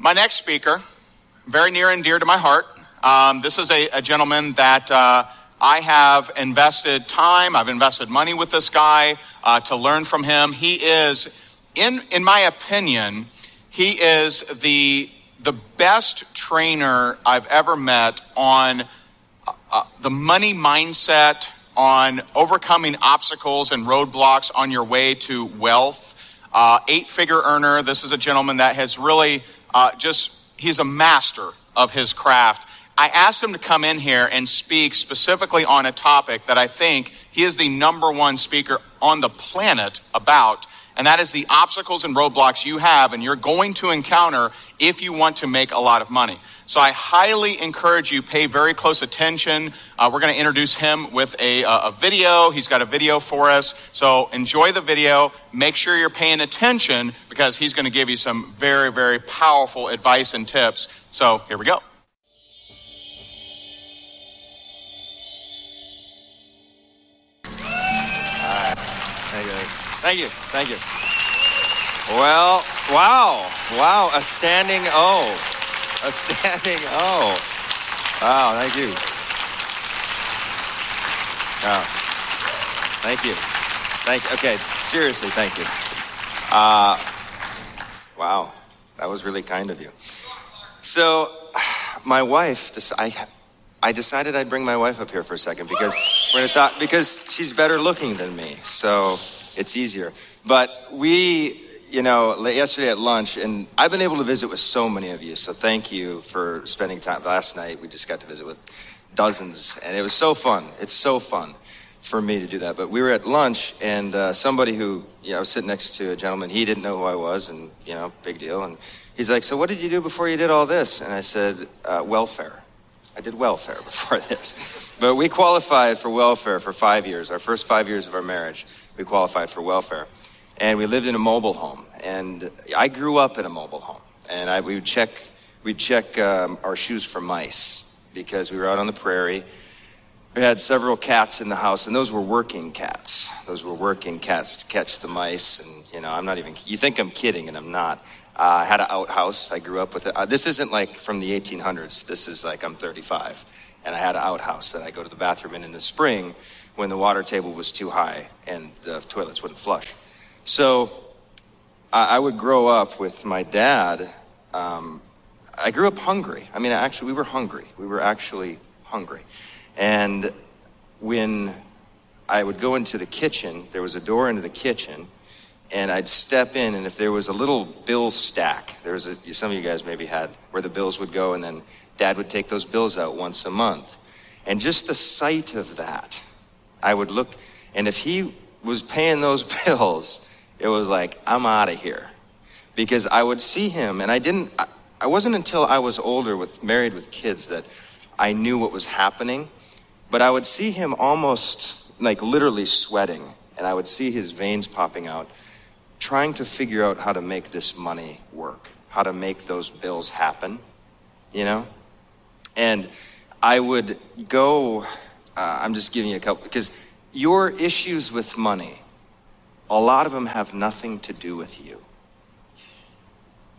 My next speaker, very near and dear to my heart. Um, this is a, a gentleman that uh, I have invested time, I've invested money with this guy uh, to learn from him. He is, in, in my opinion, he is the, the best trainer I've ever met on uh, uh the money mindset, on overcoming obstacles and roadblocks on your way to wealth. Uh, eight figure earner. This is a gentleman that has really uh, just, he's a master of his craft. I asked him to come in here and speak specifically on a topic that I think he is the number one speaker on the planet about, and that is the obstacles and roadblocks you have and you're going to encounter if you want to make a lot of money. So I highly encourage you pay very close attention. Uh, we're going to introduce him with a, a video. He's got a video for us. So enjoy the video. Make sure you're paying attention because he's going to give you some very, very powerful advice and tips. So here we go. Thank you. Thank you. Well, wow. Wow. A standing O. A standing O. Wow. Thank you. Wow. Thank you. Thank you. Okay. Seriously, thank you. Uh, wow. That was really kind of you. So, my wife, I, I decided I'd bring my wife up here for a second because we're going to talk, because she's better looking than me. So, it's easier. But we, you know, yesterday at lunch, and I've been able to visit with so many of you, so thank you for spending time. Last night, we just got to visit with dozens, and it was so fun. It's so fun for me to do that. But we were at lunch, and uh, somebody who, you know, I was sitting next to a gentleman, he didn't know who I was, and, you know, big deal. And he's like, So what did you do before you did all this? And I said, uh, Welfare. I did welfare before this. But we qualified for welfare for five years, our first five years of our marriage we qualified for welfare. And we lived in a mobile home. And I grew up in a mobile home. And I, we would check, we'd check um, our shoes for mice because we were out on the prairie. We had several cats in the house, and those were working cats. Those were working cats to catch the mice. And, you know, I'm not even, you think I'm kidding, and I'm not. Uh, I had an outhouse. I grew up with it. Uh, this isn't like from the 1800s. This is like I'm 35. And I had an outhouse that I go to the bathroom in in the spring when the water table was too high and the toilets wouldn't flush. So I, I would grow up with my dad. Um, I grew up hungry. I mean, actually, we were hungry. We were actually hungry. And when I would go into the kitchen, there was a door into the kitchen, and I'd step in, and if there was a little bill stack, there was a, some of you guys maybe had where the bills would go, and then dad would take those bills out once a month. And just the sight of that, I would look, and if he was paying those bills, it was like, I'm out of here. Because I would see him, and I didn't, I, I wasn't until I was older, with married with kids, that I knew what was happening. But I would see him almost like literally sweating, and I would see his veins popping out, trying to figure out how to make this money work, how to make those bills happen, you know? And I would go uh, I'm just giving you a couple, because your issues with money, a lot of them have nothing to do with you.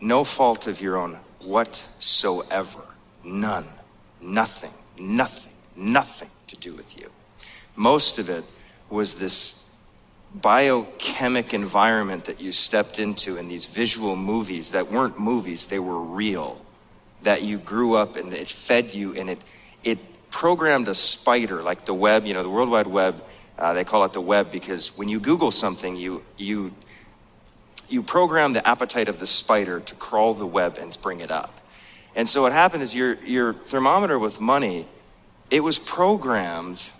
No fault of your own whatsoever. None. Nothing. Nothing. Nothing to do with you. Most of it was this biochemic environment that you stepped into in these visual movies that weren't movies, they were real. That you grew up and it fed you and it, it programmed a spider, like the web, you know, the World Wide Web, uh, they call it the web because when you Google something, you, you, you program the appetite of the spider to crawl the web and bring it up. And so what happened is your, your thermometer with money, it was programmed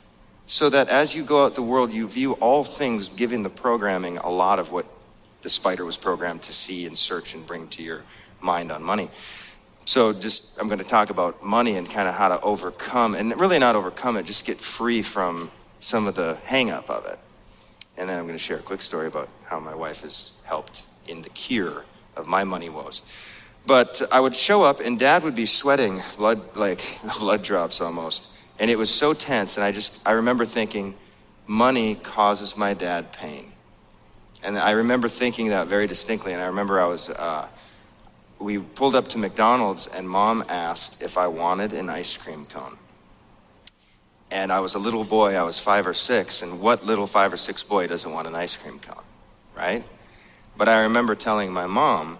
so that as you go out the world, you view all things giving the programming a lot of what the spider was programmed to see and search and bring to your mind on money. So, just I'm going to talk about money and kind of how to overcome, and really not overcome it, just get free from some of the hang up of it. And then I'm going to share a quick story about how my wife has helped in the cure of my money woes. But I would show up, and dad would be sweating, blood, like blood drops almost. And it was so tense, and I just, I remember thinking, money causes my dad pain. And I remember thinking that very distinctly, and I remember I was, uh, we pulled up to McDonald's, and mom asked if I wanted an ice cream cone. And I was a little boy, I was five or six, and what little five or six boy doesn't want an ice cream cone, right? But I remember telling my mom,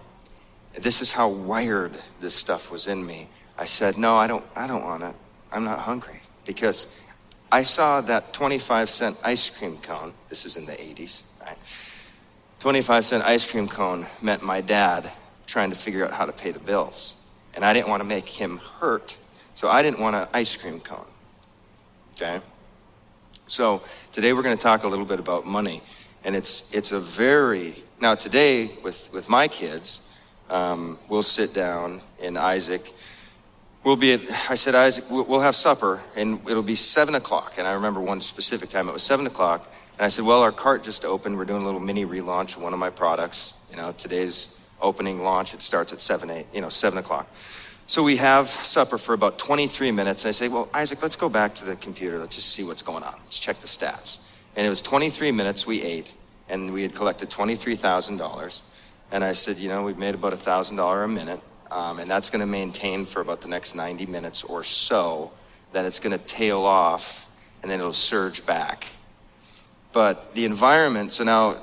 this is how wired this stuff was in me. I said, no, I don't, I don't want it. I'm not hungry. Because I saw that 25 cent ice cream cone. This is in the 80s, right? 25 cent ice cream cone meant my dad trying to figure out how to pay the bills. And I didn't want to make him hurt, so I didn't want an ice cream cone. Okay? So today we're going to talk a little bit about money. And it's, it's a very, now today with, with my kids, um, we'll sit down and Isaac, we'll be at, I said, Isaac, we'll have supper and it'll be seven o'clock. And I remember one specific time, it was seven o'clock. And I said, well, our cart just opened. We're doing a little mini relaunch of one of my products. You know, today's opening launch, it starts at seven, eight, you know, seven o'clock. So we have supper for about 23 minutes. I say, well, Isaac, let's go back to the computer. Let's just see what's going on. Let's check the stats. And it was 23 minutes we ate, and we had collected $23,000. And I said, you know, we've made about $1,000 a minute. Um, and that's going to maintain for about the next 90 minutes or so. Then it's going to tail off and then it'll surge back. But the environment, so now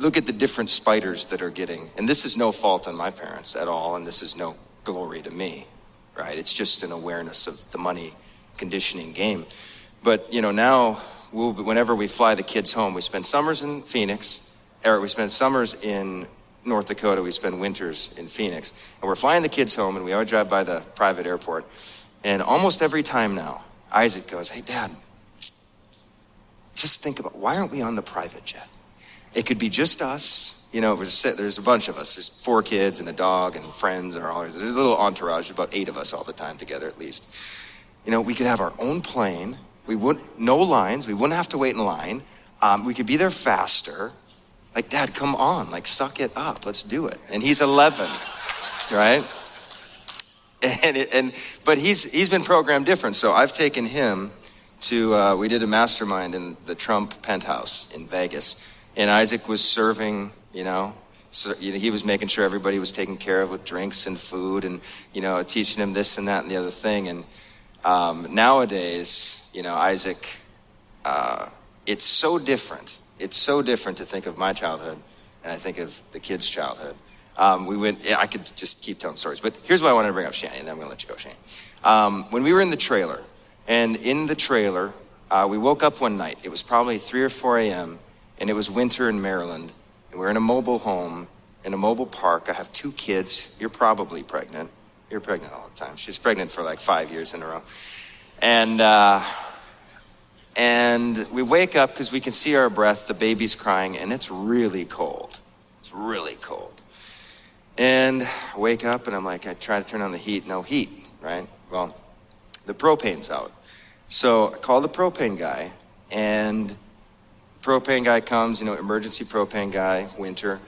look at the different spiders that are getting, and this is no fault on my parents at all, and this is no glory to me, right? It's just an awareness of the money conditioning game. But, you know, now, we'll, whenever we fly the kids home, we spend summers in Phoenix, or we spend summers in North Dakota, we spend winters in Phoenix. And we're flying the kids home, and we always drive by the private airport. And almost every time now, Isaac goes, Hey, Dad, just think about why aren't we on the private jet? It could be just us. You know, there's a bunch of us. There's four kids and a dog and friends and all. There's a little entourage, about eight of us all the time together at least. You know, we could have our own plane. We wouldn't, no lines. We wouldn't have to wait in line. Um, we could be there faster. Like, Dad, come on. Like, suck it up. Let's do it. And he's 11, right? And, and but he's he's been programmed different. So I've taken him to. Uh, we did a mastermind in the Trump penthouse in Vegas, and Isaac was serving. You know, so, you know, he was making sure everybody was taken care of with drinks and food, and you know, teaching him this and that and the other thing. And um, nowadays, you know, Isaac, uh, it's so different it's so different to think of my childhood and I think of the kids' childhood. Um, we went, I could just keep telling stories, but here's why I wanted to bring up Shane, and then I'm going to let you go, Shane. Um, when we were in the trailer, and in the trailer, uh, we woke up one night. It was probably 3 or 4 a.m., and it was winter in Maryland, and we we're in a mobile home, in a mobile park. I have two kids. You're probably pregnant. You're pregnant all the time. She's pregnant for like five years in a row. And, uh, and we wake up because we can see our breath, the baby's crying, and it's really cold. It's really cold. And I wake up and I'm like, I try to turn on the heat, no heat, right? Well, the propane's out. So I call the propane guy, and propane guy comes, you know, emergency propane guy, winter,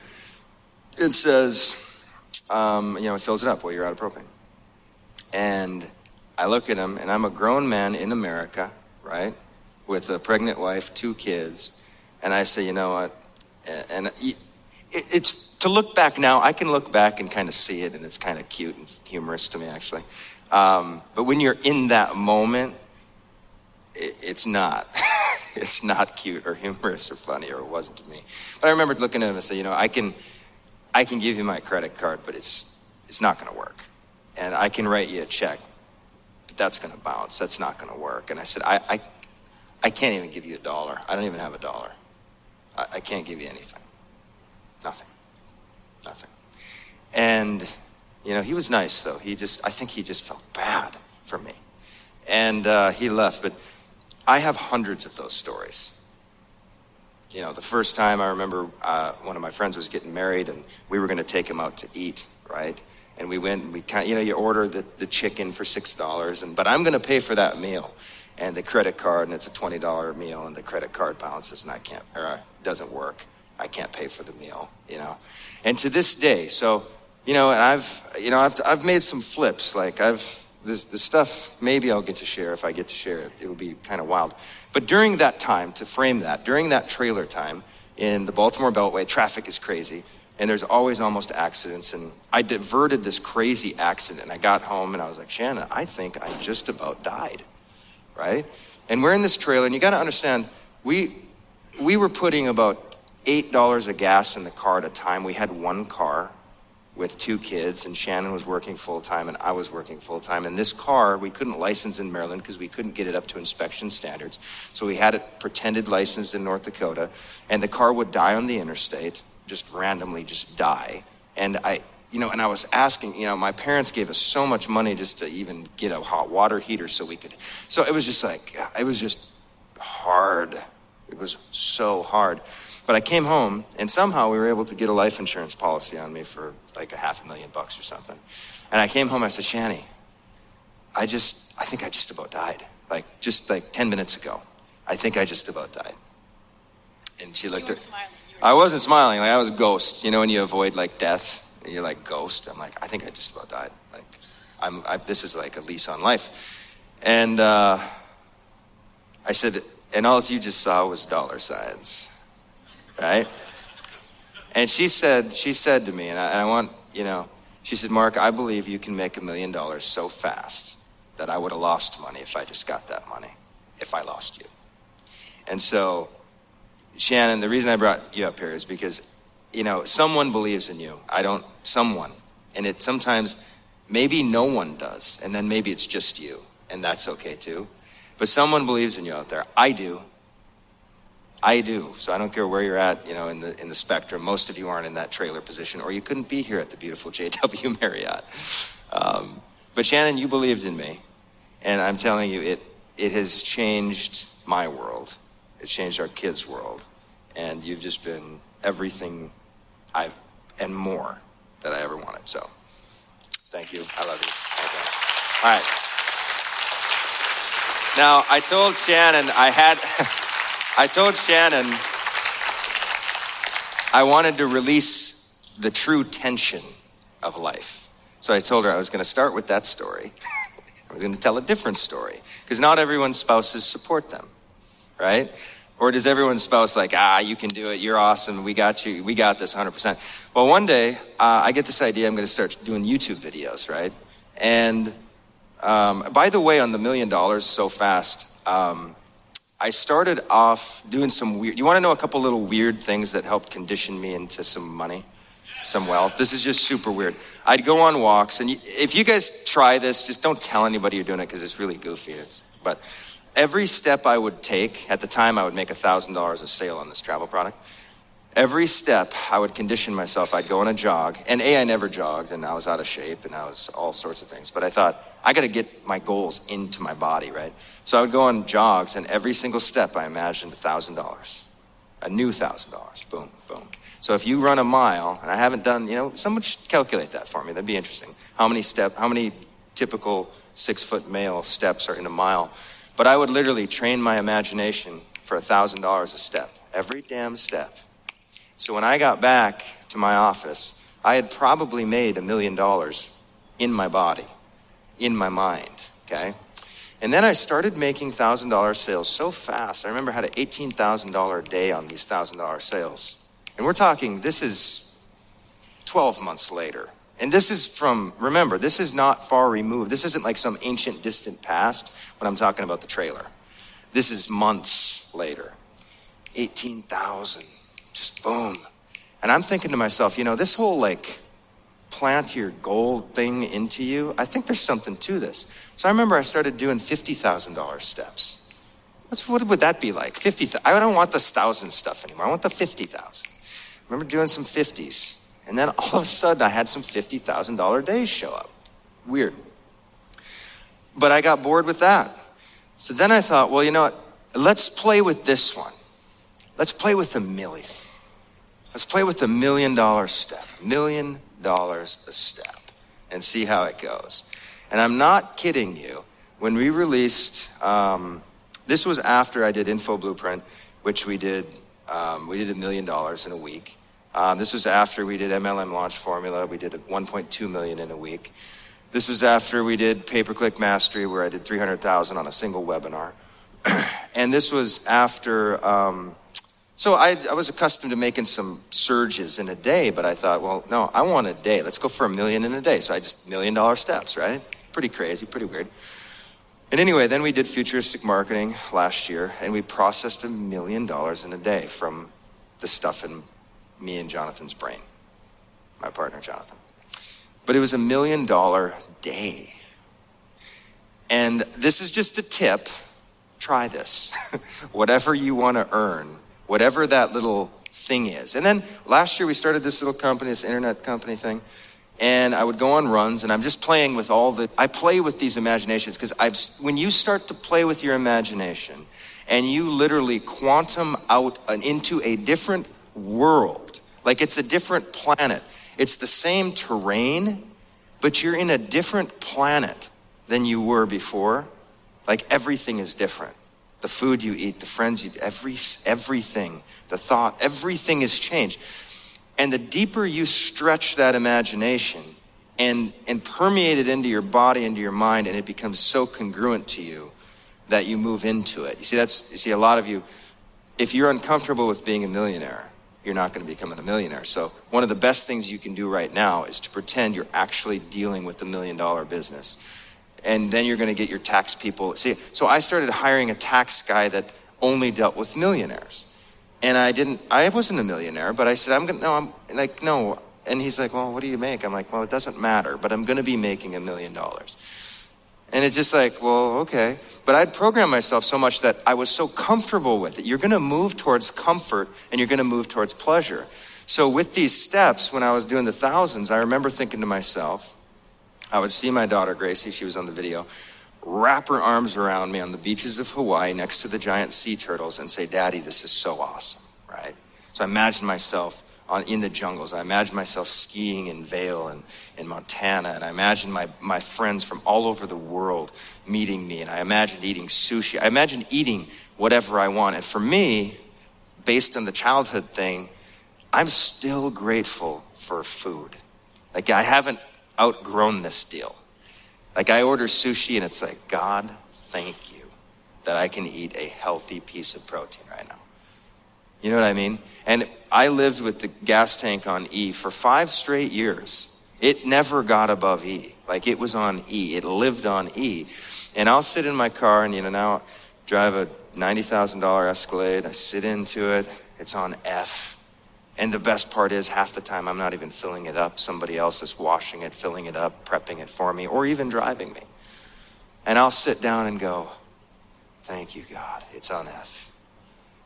and says, um, you know, it fills it up while you're out of propane. And I look at him, and I'm a grown man in America, right? with a pregnant wife, two kids, and I say, you know what? And it's to look back now. I can look back and kind of see it, and it's kind of cute and humorous to me, actually. Um, but when you're in that moment, it's not. it's not cute or humorous or funny, or it wasn't to me. But I remember looking at him and say, you know, I can, I can give you my credit card, but it's, it's not going to work. And I can write you a check, but that's going to bounce. That's not going to work. And I said, I, I, I can't even give you a dollar. I don't even have a dollar. I, I can't give you anything. Nothing. Nothing. And, you know, he was nice, though. He just, I think he just felt bad for me. And uh, he left. But I have hundreds of those stories. You know, the first time I remember uh, one of my friends was getting married and we were going to take him out to eat, right? And we went and we kind you know, you order the, the chicken for $6, and, but I'm going to pay for that meal and the credit card, and it's a $20 meal, and the credit card balances, and I can't, or doesn't work. I can't pay for the meal, you know. And to this day, so, you know, and I've, you know, I've, I've made some flips. Like, I've, this, this stuff, maybe I'll get to share if I get to share it. It will be kind of wild. But during that time, to frame that, during that trailer time in the Baltimore Beltway, traffic is crazy. and there's always almost accidents. And I diverted this crazy accident. I got home and I was like, Shannon, I think I just about died, right? And we're in this trailer, and you got to understand, we we were putting about eight dollars of gas in the car at a time. We had one car with two kids, and Shannon was working full time, and I was working full time. And this car, we couldn't license in Maryland because we couldn't get it up to inspection standards. So we had it pretended licensed in North Dakota, and the car would die on the interstate, just randomly, just die. And I, you know, and I was asking, you know, my parents gave us so much money just to even get a hot water heater so we could. So it was just like, it was just hard. It was so hard. But I came home, and somehow we were able to get a life insurance policy on me for like a half a million bucks or something. And I came home, I said, Shanny, I just, I think I just about died. Like, just like 10 minutes ago. I think I just about died. And she looked at I wasn't smiling. Like, I was ghost. You know, when you avoid like death, you're like ghost. I'm like, I think I just about died. Like, I'm, I, this is like a lease on life. And uh, I said, and all you just saw was dollar signs right? And she said, she said to me, and I, and I want, you know, she said, Mark, I believe you can make a million dollars so fast that I would have lost money if I just got that money, if I lost you. And so, Shannon, the reason I brought you up here is because, you know, someone believes in you. I don't, someone. And it sometimes, maybe no one does, and then maybe it's just you, and that's okay too. But someone believes in you out there. I do. I do. So I don't care where you're at, you know, in the in the spectrum. Most of you aren't in that trailer position, or you couldn't be here at the beautiful JW Marriott. Um, but Shannon, you believed in me, and I'm telling you, it it has changed my world. It's changed our kids' world, and you've just been everything I've and more that I ever wanted. So, thank you. I love you. Okay. All right. Now I told Shannon I had. I told Shannon I wanted to release the true tension of life. So I told her I was going to start with that story. I was going to tell a different story because not everyone's spouses support them, right? Or does everyone's spouse like, ah, you can do it, you're awesome, we got you, we got this 100%. Well, one day uh, I get this idea, I'm going to start doing YouTube videos, right? And um, by the way, on the million dollars so fast, um, I started off doing some weird. You want to know a couple little weird things that helped condition me into some money, some wealth? This is just super weird. I'd go on walks, and if you guys try this, just don't tell anybody you're doing it because it's really goofy. It's, but every step I would take, at the time I would make $1,000 a sale on this travel product. Every step I would condition myself. I'd go on a jog. And A, I never jogged, and I was out of shape, and I was all sorts of things. But I thought, I got to get my goals into my body, right? So I would go on jogs, and every single step I imagined $1,000. A new $1,000. Boom, boom. So if you run a mile, and I haven't done, you know, someone should calculate that for me. That'd be interesting. How many step, how many typical six foot male steps are in a mile? But I would literally train my imagination for $1,000 a step. Every damn step. So when I got back to my office, I had probably made a million dollars in my body in my mind, okay? And then I started making $1,000 sales so fast. I remember I had an $18,000 a day on these $1,000 sales. And we're talking, this is 12 months later. And this is from, remember, this is not far removed. This isn't like some ancient, distant past when I'm talking about the trailer. This is months later. 18,000, just boom. And I'm thinking to myself, you know, this whole like plant your gold thing into you, I think there's something to this. So I remember I started doing $50,000 steps. What's, what would that be like? 50, I don't want this thousand stuff anymore. I want the 50,000. remember doing some 50s. And then all of a sudden I had some $50,000 days show up. Weird. But I got bored with that. So then I thought, well, you know what? Let's play with this one. Let's play with the million. Let's play with the million dollar step. Million dollars a step and see how it goes. And I'm not kidding you. When we released, um, this was after I did Info Blueprint, which we did, um, we did a million dollars in a week. Um, this was after we did MLM Launch Formula. We did 1.2 million in a week. This was after we did Pay Per Click Mastery, where I did 300,000 on a single webinar. and this was after um, So I, I was accustomed to making some surges in a day, but I thought, well, no, I want a day. Let's go for a million in a day. So I just million dollar steps, right? Pretty crazy, pretty weird. And anyway, then we did futuristic marketing last year, and we processed a million dollars in a day from the stuff in me and Jonathan's brain, my partner Jonathan. But it was a million dollar day. And this is just a tip. Try this. Whatever you want to earn, whatever that little thing is. And then last year we started this little company, this internet company thing and I would go on runs, and I'm just playing with all the. I play with these imaginations because I've. When you start to play with your imagination, and you literally quantum out an, into a different world, like it's a different planet. It's the same terrain, but you're in a different planet than you were before. Like everything is different. The food you eat, the friends you, every everything, the thought, everything has changed. And the deeper you stretch that imagination and, and permeate it into your body, into your mind, and it becomes so congruent to you that you move into it. You see, that's, you see, a lot of you, if you're uncomfortable with being a millionaire, you're not going to become a millionaire. So, one of the best things you can do right now is to pretend you're actually dealing with a million dollar business. And then you're going to get your tax people. See, so I started hiring a tax guy that only dealt with millionaires. And I didn't, I wasn't a millionaire, but I said, I'm going to, no, I'm like, no. And he's like, well, what do you make? I'm like, well, it doesn't matter, but I'm going to be making a million dollars. And it's just like, well, okay. But I'd programmed myself so much that I was so comfortable with it. You're going to move towards comfort and you're going to move towards pleasure. So with these steps, when I was doing the thousands, I remember thinking to myself, I would see my daughter Gracie, she was on the video, wrap her arms around me on the beaches of Hawaii next to the giant sea turtles and say, Daddy, this is so awesome, right? So I imagine myself on, in the jungles. I imagine myself skiing in Vail and in Montana. And I imagine my, my friends from all over the world meeting me. And I imagine eating sushi. I imagine eating whatever I want. And for me, based on the childhood thing, I'm still grateful for food. Like I haven't outgrown this deal. Like I order sushi and it's like, God, thank you that I can eat a healthy piece of protein right now. You know what I mean? And I lived with the gas tank on E for five straight years. It never got above E. Like it was on E. It lived on E. And I'll sit in my car and, you know, now drive a $90,000 Escalade. I sit into it. It's on F. And the best part is, half the time I'm not even filling it up. Somebody else is washing it, filling it up, prepping it for me, or even driving me. And I'll sit down and go, Thank you, God. It's on F.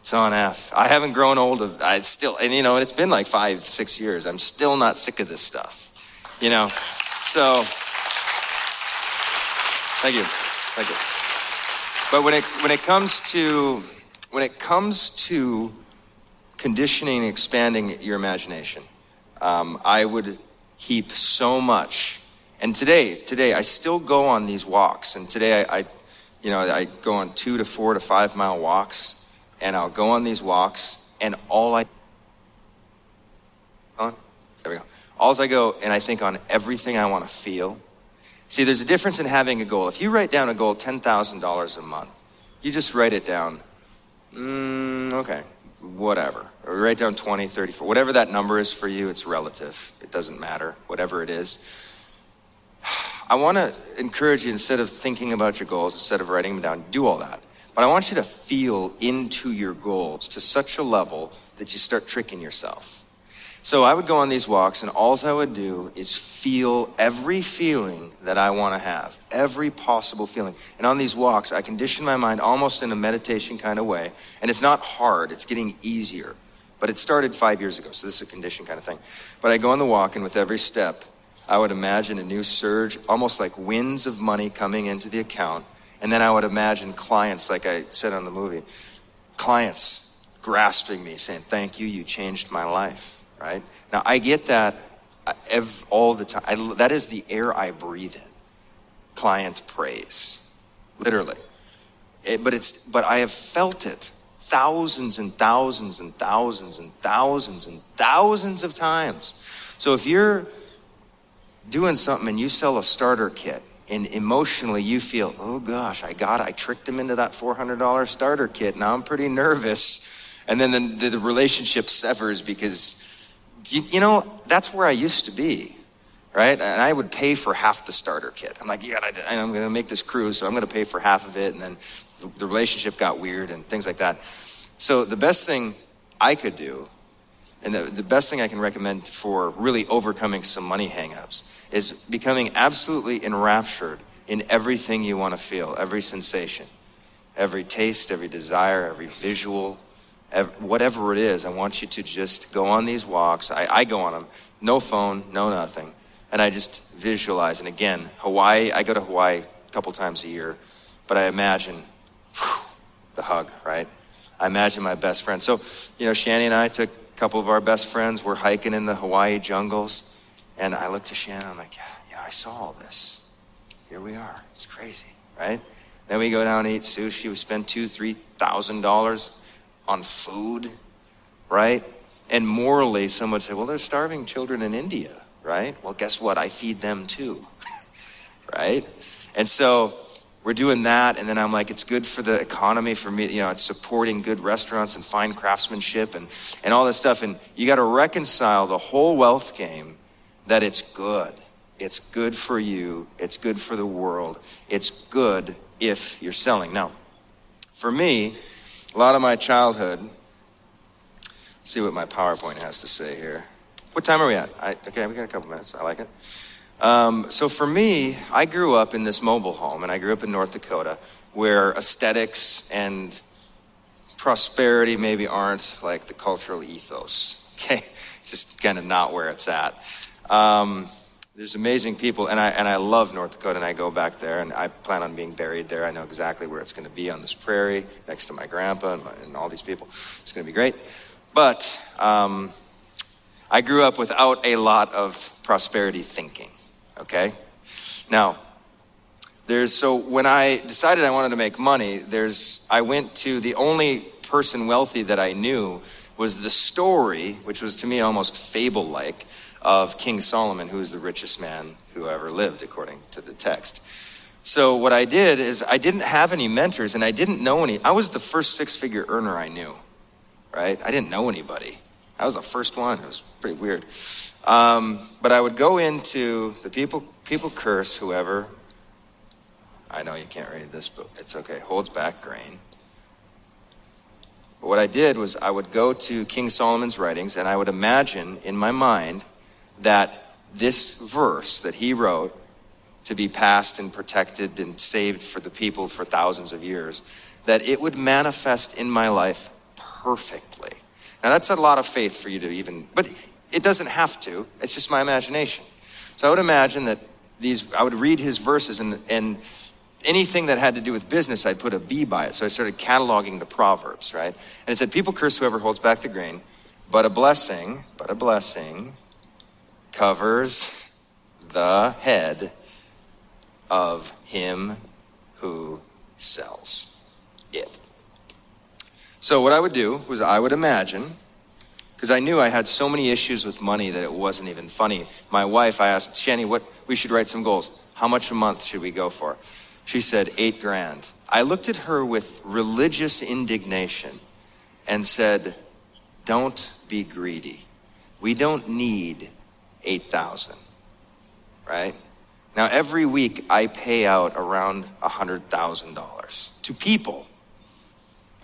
It's on F. I haven't grown old of I still and you know, it's been like five, six years. I'm still not sick of this stuff. You know? So thank you. Thank you. But when it when it comes to when it comes to conditioning and expanding your imagination. Um, I would heap so much. And today, today, I still go on these walks. And today, I, I, you know, I go on two to four to five mile walks, and I'll go on these walks, and all I, on, there we go. All I go, and I think on everything I want to feel. See, there's a difference in having a goal. If you write down a goal, ten thousand dollars a month, you just write it down. Mm, okay, whatever. Write down 20, 30, whatever that number is for you, it's relative. It doesn't matter, whatever it is. I want to encourage you instead of thinking about your goals, instead of writing them down, do all that. But I want you to feel into your goals to such a level that you start tricking yourself. So I would go on these walks, and all I would do is feel every feeling that I want to have, every possible feeling. And on these walks, I condition my mind almost in a meditation kind of way. And it's not hard, it's getting easier. But it started five years ago, so this is a condition kind of thing. But I go on the walk, and with every step, I would imagine a new surge, almost like winds of money coming into the account. And then I would imagine clients, like I said on the movie, clients grasping me, saying, Thank you, you changed my life right? Now, I get that uh, all the time. I, that is the air I breathe in. Client praise, literally. It, but, it's, but I have felt it thousands and thousands and thousands and thousands and thousands of times. So if you're doing something and you sell a starter kit and emotionally you feel, oh gosh, I got. I tricked him into that $400 starter kit. Now I'm pretty nervous And then the, the relationship severs because, you, you know, that's where I used to be right? And I would pay for half the starter kit. I'm like, yeah, I'm going to make this cruise, so I'm going to pay for half of it. And then the relationship got weird and things like that. So the best thing I could do, and the, the best thing I can recommend for really overcoming some money hangups, is becoming absolutely enraptured in everything you want to feel, every sensation, every taste, every desire, every visual, whatever it is. I want you to just go on these walks. I, I go on them, no phone, no nothing and I just visualize. And again, Hawaii, I go to Hawaii a couple times a year, but I imagine whew, the hug, right? I imagine my best friend. So, you know, Shani and I took a couple of our best friends. We're hiking in the Hawaii jungles. And I looked to Shannon, I'm like, yeah, know, I saw all this. Here we are. It's crazy, right? Then we go down and eat sushi. We spend two, three thousand dollars on food, right? And morally, some would say, well, there's starving children in India right? Well, guess what? I feed them too, right? And so we're doing that, and then I'm like, it's good for the economy for me. You know, it's supporting good restaurants and fine craftsmanship and, and all this stuff. And you got to reconcile the whole wealth game that it's good. It's good for you. It's good for the world. It's good if you're selling. Now, for me, a lot of my childhood, see what my PowerPoint has to say here. What time are we at? I, okay, we got a couple minutes. I like it. Um, so for me, I grew up in this mobile home, and I grew up in North Dakota, where aesthetics and prosperity maybe aren't like the cultural ethos. Okay, it's just kind of not where it's at. Um, there's amazing people, and I and I love North Dakota, and I go back there, and I plan on being buried there. I know exactly where it's going to be on this prairie, next to my grandpa and, my, and all these people. It's going to be great. But um, I grew up without a lot of prosperity thinking, okay? Now, there's so when I decided I wanted to make money, there's I went to the only person wealthy that I knew was the story, which was to me almost fable like, of King Solomon, who was the richest man who ever lived, according to the text. So what I did is I didn't have any mentors and I didn't know any. I was the first six figure earner I knew, right? I didn't know anybody. I was the first one. It was pretty weird. Um, but I would go into the people, people curse whoever. I know you can't read this, but it's okay. Holds back grain. But what I did was I would go to King Solomon's writings and I would imagine in my mind that this verse that he wrote to be passed and protected and saved for the people for thousands of years, that it would manifest in my life perfectly. Now, that's a lot of faith for you to even, but it doesn't have to. It's just my imagination. So I would imagine that these, I would read his verses and, and anything that had to do with business, I'd put a B by it. So I started cataloging the Proverbs, right? And it said, People curse whoever holds back the grain, but a blessing, but a blessing covers the head of him who sells it. So, what I would do was I would imagine, because I knew I had so many issues with money that it wasn't even funny. My wife, I asked, Shani, what, we should write some goals. How much a month should we go for? She said, eight grand. I looked at her with religious indignation and said, Don't be greedy. We don't need 8,000, right? Now, every week I pay out around $100,000 to people.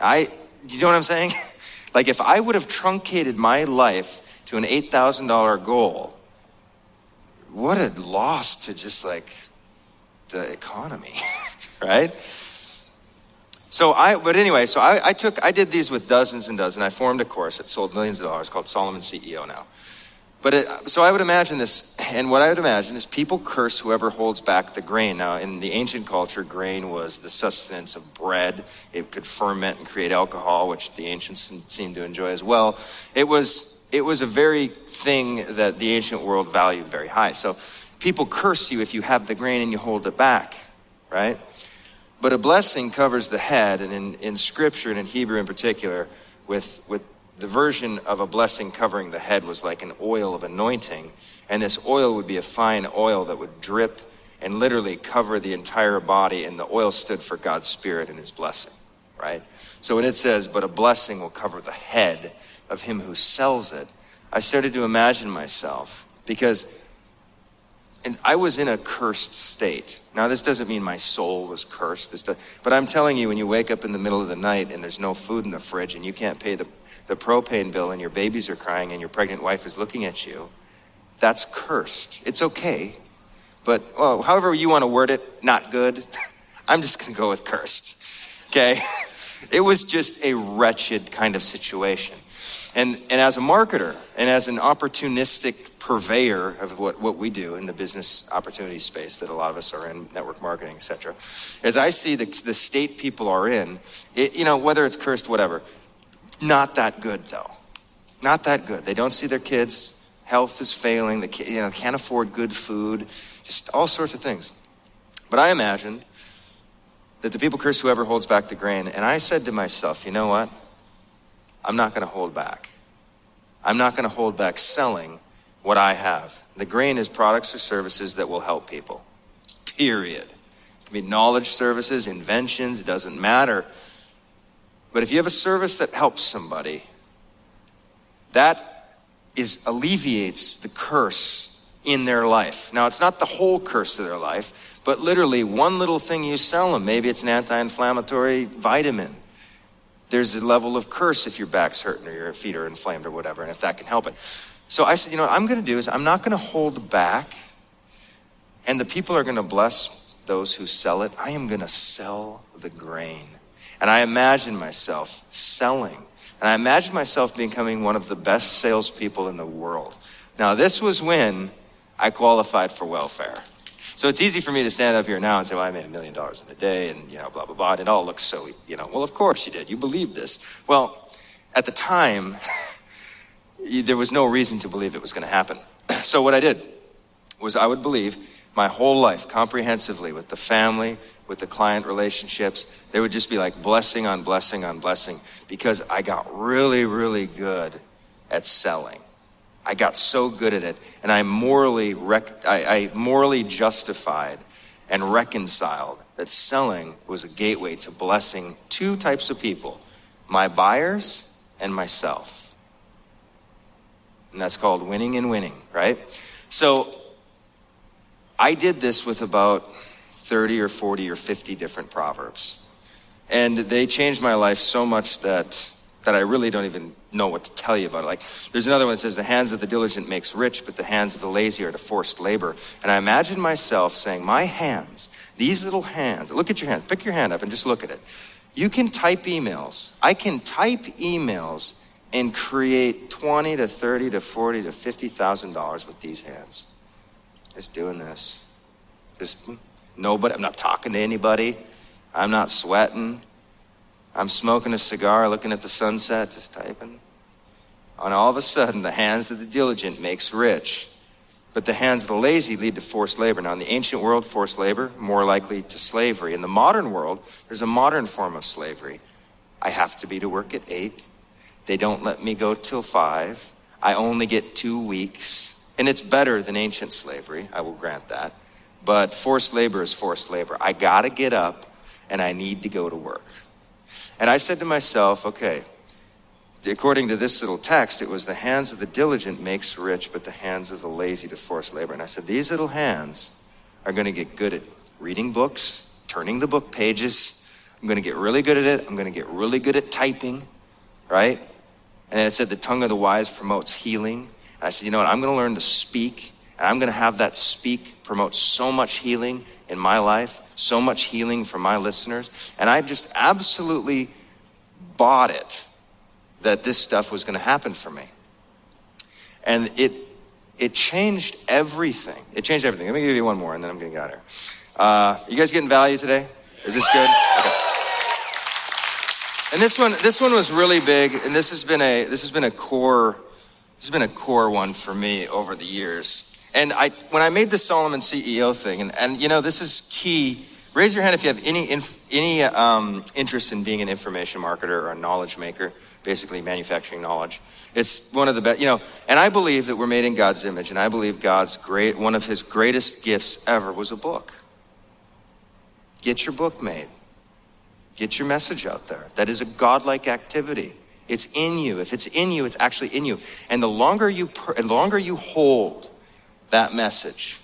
I, you know what I'm saying? like if I would have truncated my life to an $8,000 goal, what a loss to just like the economy, right? So I, but anyway, so I, I, took, I did these with dozens and dozens. I formed a course that sold millions of dollars called Solomon CEO now. But it, so I would imagine this, and what I would imagine is people curse whoever holds back the grain. Now, in the ancient culture, grain was the sustenance of bread. It could ferment and create alcohol, which the ancients seemed to enjoy as well. It was, it was a very thing that the ancient world valued very high. So people curse you if you have the grain and you hold it back, right? But a blessing covers the head, and in, in Scripture, and in Hebrew in particular, with, with the version of a blessing covering the head was like an oil of anointing. And this oil would be a fine oil that would drip and literally cover the entire body. And the oil stood for God's Spirit and His blessing, right? So when it says, but a blessing will cover the head of him who sells it, I started to imagine myself because and I was in a cursed state. Now, this doesn't mean my soul was cursed, this does, but I'm telling you, when you wake up in the middle of the night and there's no food in the fridge and you can't pay the, the propane bill and your babies are crying and your pregnant wife is looking at you, that's cursed. It's okay. But, well, however you want to word it, not good. I'm just going to go with cursed. Okay? It was just a wretched kind of situation. And, and as a marketer and as an opportunistic purveyor of what, what we do in the business opportunity space that a lot of us are in, network marketing, etc., as I see the, the state people are in, it, you know, whether it's cursed, whatever, not that good though. Not that good. They don't see their kids. Health is failing. They can't, you know, can't afford good food. Just all sorts of things. But I imagined that the people curse whoever holds back the grain. And I said to myself, you know what? I'm not going to hold back. I'm not going to hold back selling what I have. The grain is products or services that will help people. Period. It can be knowledge services, inventions, doesn't matter. But if you have a service that helps somebody, that is alleviates the curse in their life. Now, it's not the whole curse of their life, but literally one little thing you sell them. Maybe it's an anti inflammatory vitamin. There's a level of curse if your back's hurting or your feet are inflamed or whatever, and if that can help it. So I said, you know what I'm going to do is I'm not going to hold back, and the people are going to bless those who sell it. I am going to sell the grain. And I imagine myself selling. And I imagine myself becoming one of the best salespeople in the world. Now, this was when I qualified for welfare. So it's easy for me to stand up here now and say, well, I made a million dollars in a day and, you know, blah, blah, blah. And it all looks so, you know, well, of course you did. You believed this. Well, at the time, there was no reason to believe it was going to happen. So what I did was I would believe my whole life comprehensively with the family, with the client relationships. They would just be like blessing on blessing on blessing because I got really, really good at selling. I got so good at it, and I morally, rec- I, I morally justified and reconciled that selling was a gateway to blessing two types of people my buyers and myself. And that's called winning and winning, right? So I did this with about 30 or 40 or 50 different proverbs. And they changed my life so much that that I really don't even know what to tell you about it. Like, there's another one that says, The hands of the diligent makes rich, but the hands of the lazy are to forced labor. And I imagine myself saying, My hands, these little hands, look at your hand, pick your hand up and just look at it. You can type emails. I can type emails and create 20 to 30 to 40 to 50,000 dollars with these hands. Just doing this. Just nobody, I'm not talking to anybody. I'm not sweating. I'm smoking a cigar, looking at the sunset, just typing. And all of a sudden, the hands of the diligent makes rich, but the hands of the lazy lead to forced labor. Now, in the ancient world, forced labor, more likely to slavery. In the modern world, there's a modern form of slavery. I have to be to work at eight. They don't let me go till five. I only get two weeks. And it's better than ancient slavery, I will grant that. But forced labor is forced labor. I gotta get up and I need to go to work. And I said to myself, okay, according to this little text, it was the hands of the diligent makes rich, but the hands of the lazy to force labor. And I said, these little hands are going to get good at reading books, turning the book pages. I'm going to get really good at it. I'm going to get really good at typing, right? And then it said the tongue of the wise promotes healing. And I said, you know what? I'm going to learn to speak, and I'm going to have that speak promote so much healing in my life so much healing for my listeners. And I just absolutely bought it that this stuff was going to happen for me. And it, it changed everything. It changed everything. Let me give you one more and then I'm going to get out of here. Uh, you guys getting value today? Is this good? Okay. And this one, this one was really big, and this has been a this has been a core, has been a core one for me over the years. And I, when I made the Solomon CEO thing, and, and you know, this is key. Raise your hand if you have any, inf, any um, interest in being an information marketer or a knowledge maker, basically manufacturing knowledge. It's one of the best, you know, and I believe that we're made in God's image, and I believe God's great, one of his greatest gifts ever was a book. Get your book made. Get your message out there. That is a godlike activity. It's in you. If it's in you, it's actually in you. And the longer you, the longer you hold that message,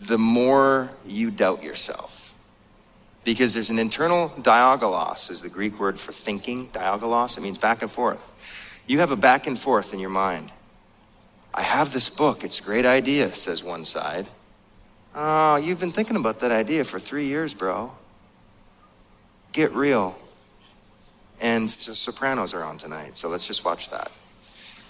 the more you doubt yourself. Because there's an internal diagolos, is the Greek word for thinking. Diagolos, it means back and forth. You have a back and forth in your mind. I have this book. It's a great idea, says one side. Oh, you've been thinking about that idea for three years, bro. Get real. And the Sopranos are on tonight, so let's just watch that.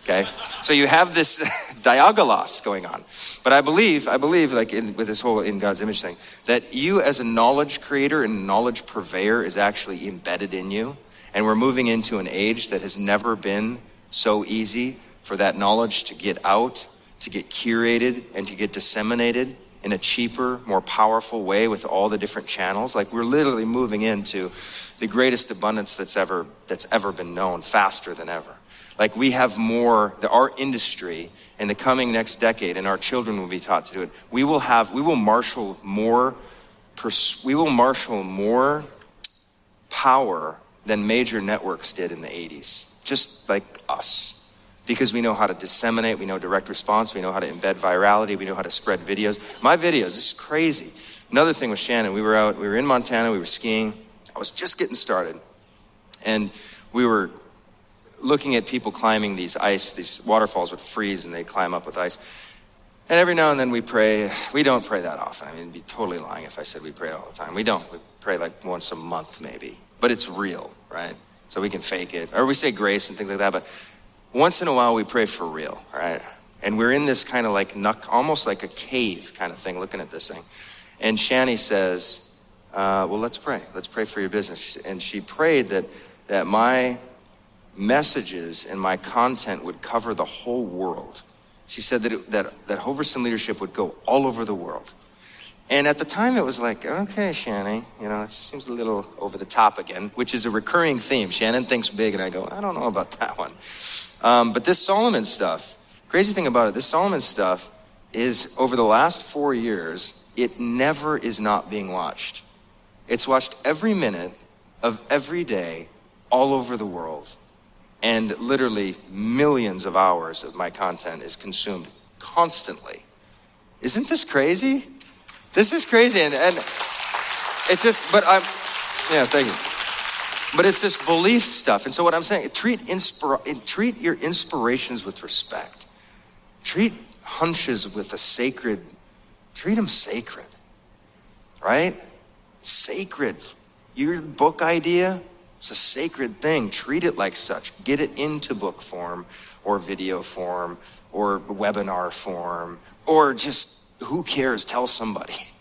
Okay? So you have this diagolos going on. But I believe, I believe, like in, with this whole in God's image thing, that you as a knowledge creator and knowledge purveyor is actually embedded in you. And we're moving into an age that has never been so easy for that knowledge to get out, to get curated, and to get disseminated in a cheaper, more powerful way with all the different channels. Like we're literally moving into the greatest abundance that's ever that's ever been known, faster than ever. Like we have more, the, our industry in the coming next decade, and our children will be taught to do it. We will have, we will marshal more, pers- we will marshal more power than major networks did in the 80s, just like us because we know how to disseminate, we know direct response, we know how to embed virality, we know how to spread videos. My videos, this is crazy. Another thing with Shannon, we were out, we were in Montana, we were skiing. I was just getting started. And we were looking at people climbing these ice, these waterfalls would freeze and they climb up with ice. And every now and then we pray. We don't pray that often. I mean, it'd be totally lying if I said we pray all the time. We don't. We pray like once a month, maybe. But it's real, right? So we can fake it. Or we say grace and things like that. But once in a while we pray for real, right? And we're in this kind of like, almost like a cave kind of thing, looking at this thing. And Shani says, uh, well, let's pray. Let's pray for your business. And she prayed that, that my messages and my content would cover the whole world. She said that, it, that, that Hoverson leadership would go all over the world. And at the time, it was like, okay, Shani, you know, it seems a little over the top again, which is a recurring theme. Shannon thinks big, and I go, I don't know about that one. Um, but this Solomon stuff, crazy thing about it, this Solomon stuff is over the last four years, it never is not being watched. It's watched every minute of every day all over the world. And literally millions of hours of my content is consumed constantly. Isn't this crazy? This is crazy. And, and it just, but I'm, yeah, thank you. But it's this belief stuff. And so what I'm saying, treat, inspira- treat your inspirations with respect. Treat hunches with a sacred, treat them sacred, right? Sacred. Your book idea, it's a sacred thing. Treat it like such. Get it into book form or video form or webinar form or just who cares? Tell somebody.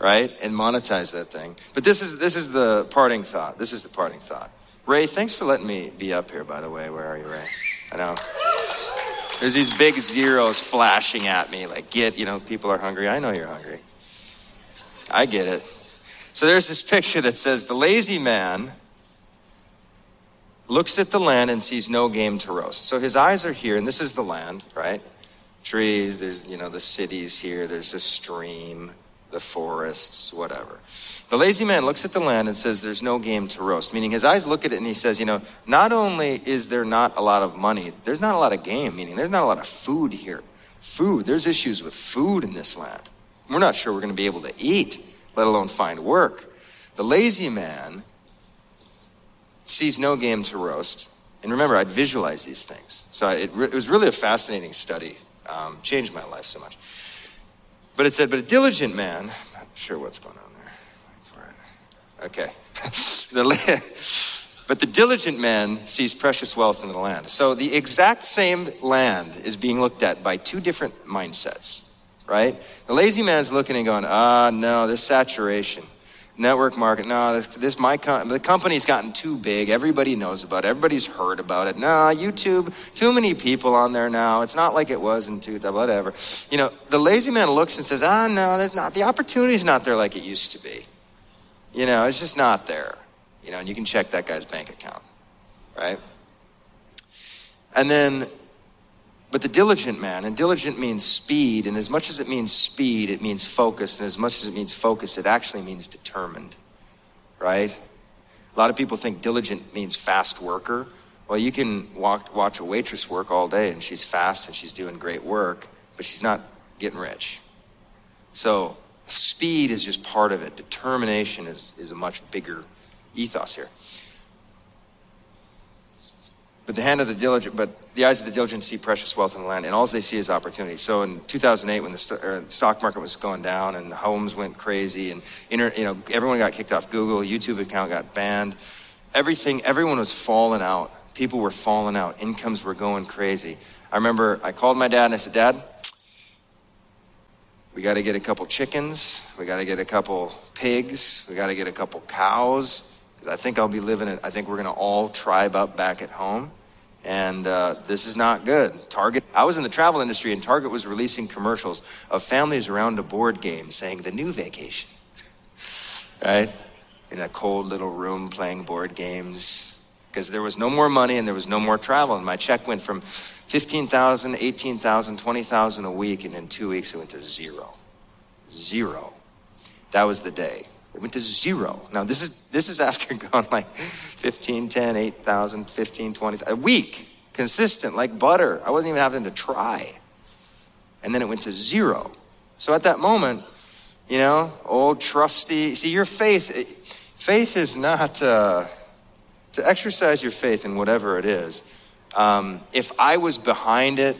Right? And monetize that thing. But this is this is the parting thought. This is the parting thought. Ray, thanks for letting me be up here, by the way. Where are you, Ray? I know. There's these big zeros flashing at me, like, get, you know, people are hungry. I know you're hungry. I get it. So there's this picture that says, the lazy man looks at the land and sees no game to roast. So his eyes are here, and this is the land, right? Trees, there's, you know, the cities here, there's a stream, the forests, whatever. The lazy man looks at the land and says, There's no game to roast. Meaning his eyes look at it and he says, You know, not only is there not a lot of money, there's not a lot of game, meaning there's not a lot of food here. Food, there's issues with food in this land. We're not sure we're going to be able to eat, let alone find work. The lazy man sees no game to roast. And remember, I'd visualize these things. So it, it was really a fascinating study. Um, changed my life so much. But it said, but a diligent man, not sure what's going on there. Okay. but the diligent man sees precious wealth in the land. So the exact same land is being looked at by two different mindsets, right? The lazy man's looking and going, ah, no, there's saturation network market. No, this, this my com- the company's gotten too big. Everybody knows about it. Everybody's heard about it. No, YouTube, too many people on there now. It's not like it was in 2000, whatever. You know, the lazy man looks and says, ah, no, there's not, the opportunity's not there like it used to be. You know, it's just not there. You know, and you can check that guy's bank account, right? And then but the diligent man, and diligent means speed, and as much as it means speed, it means focus, and as much as it means focus, it actually means determined, right? A lot of people think diligent means fast worker. Well, you can walk, watch a waitress work all day and she's fast and she's doing great work, but she's not getting rich. So speed is just part of it. Determination is, is a much bigger ethos here. But the hand of the diligent, but the eyes of the diligent see precious wealth in the land, and all they see is opportunity. So in 2008, when the st- er, stock market was going down and homes went crazy, and inter- you know everyone got kicked off Google, YouTube account got banned, everything, everyone was falling out. People were falling out. Incomes were going crazy. I remember I called my dad and I said, Dad, we got to get a couple chickens. We got to get a couple pigs. We got to get a couple cows. I think I'll be living it. I think we're going to all tribe up back at home. And uh, this is not good. Target, I was in the travel industry, and Target was releasing commercials of families around a board game saying the new vacation. right? In a cold little room playing board games. Because there was no more money and there was no more travel. And my check went from 15,000, 18,000, 20,000 a week, and in two weeks it went to zero. Zero. That was the day. It went to zero. Now, this is, this is after going like 15, 10, 8,000, 15, 20, a week, consistent, like butter. I wasn't even having to try. And then it went to zero. So at that moment, you know, old trusty, see, your faith, faith is not, uh, to exercise your faith in whatever it is um, if I was behind it,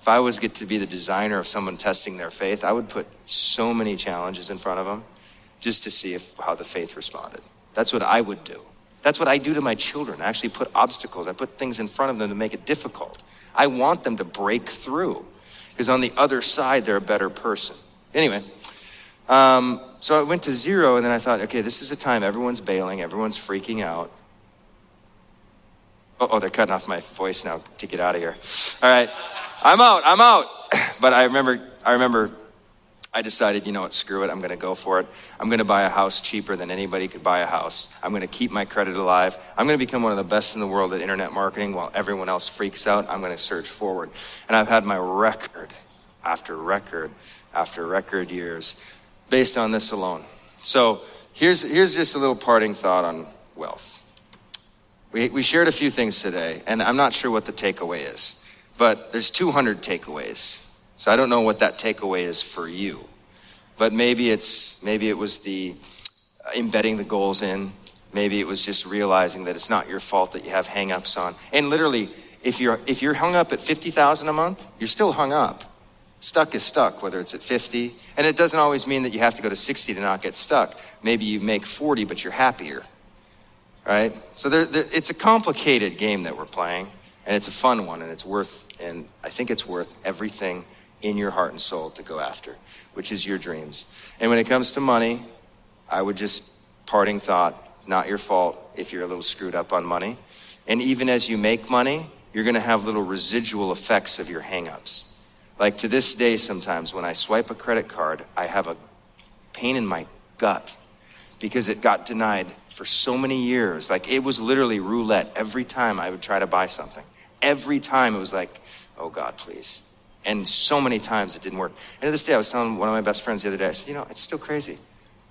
if I was get to be the designer of someone testing their faith, I would put so many challenges in front of them just to see if, how the faith responded. That's what I would do. That's what I do to my children. I actually put obstacles, I put things in front of them to make it difficult. I want them to break through because on the other side, they're a better person. Anyway, um, so I went to zero, and then I thought, okay, this is a time everyone's bailing, everyone's freaking out. Oh, oh, they're cutting off my voice now to get out of here. All right. I'm out. I'm out. But I remember, I remember I decided, you know what, screw it. I'm going to go for it. I'm going to buy a house cheaper than anybody could buy a house. I'm going to keep my credit alive. I'm going to become one of the best in the world at internet marketing while everyone else freaks out. I'm going to surge forward. And I've had my record after record after record years based on this alone. So here's, here's just a little parting thought on wealth. We, we shared a few things today, and I'm not sure what the takeaway is, but there's 200 takeaways. So I don't know what that takeaway is for you. But maybe it's maybe it was the uh, embedding the goals in. Maybe it was just realizing that it's not your fault that you have hangups on. And literally, if you're if you're hung up at 50,000 a month, you're still hung up. Stuck is stuck, whether it's at 50. And it doesn't always mean that you have to go to 60 to not get stuck. Maybe you make 40, but you're happier right? So there, there, it's a complicated game that we're playing, and it's a fun one, and it's worth, and I think it's worth everything in your heart and soul to go after, which is your dreams. And when it comes to money, I would just parting thought, not your fault if you're a little screwed up on money. And even as you make money, you're going to have little residual effects of your hangups. Like to this day, sometimes when I swipe a credit card, I have a pain in my gut because it got denied for so many years. Like it was literally roulette every time I would try to buy something. Every time it was like, oh God, please. And so many times it didn't work. And to this day, I was telling one of my best friends the other day, I said, you know, it's still crazy.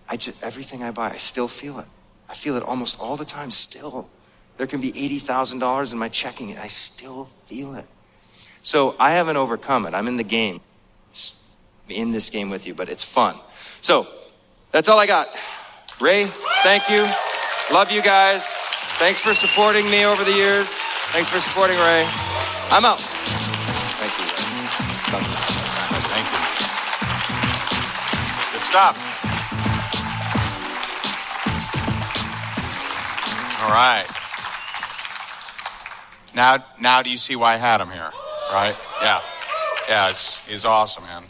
I just, everything I buy, I still feel it. I feel it almost all the time still. There can be $80,000 in my checking and I still feel it. So I haven't overcome it. I'm in the game, in this game with you, but it's fun. So that's all I got. Ray, thank you. Love you guys. Thanks for supporting me over the years. Thanks for supporting Ray. I'm out. Thank you. Good stuff. All right. Now, now do you see why I had him here? Right? Yeah. Yeah, he's awesome, man.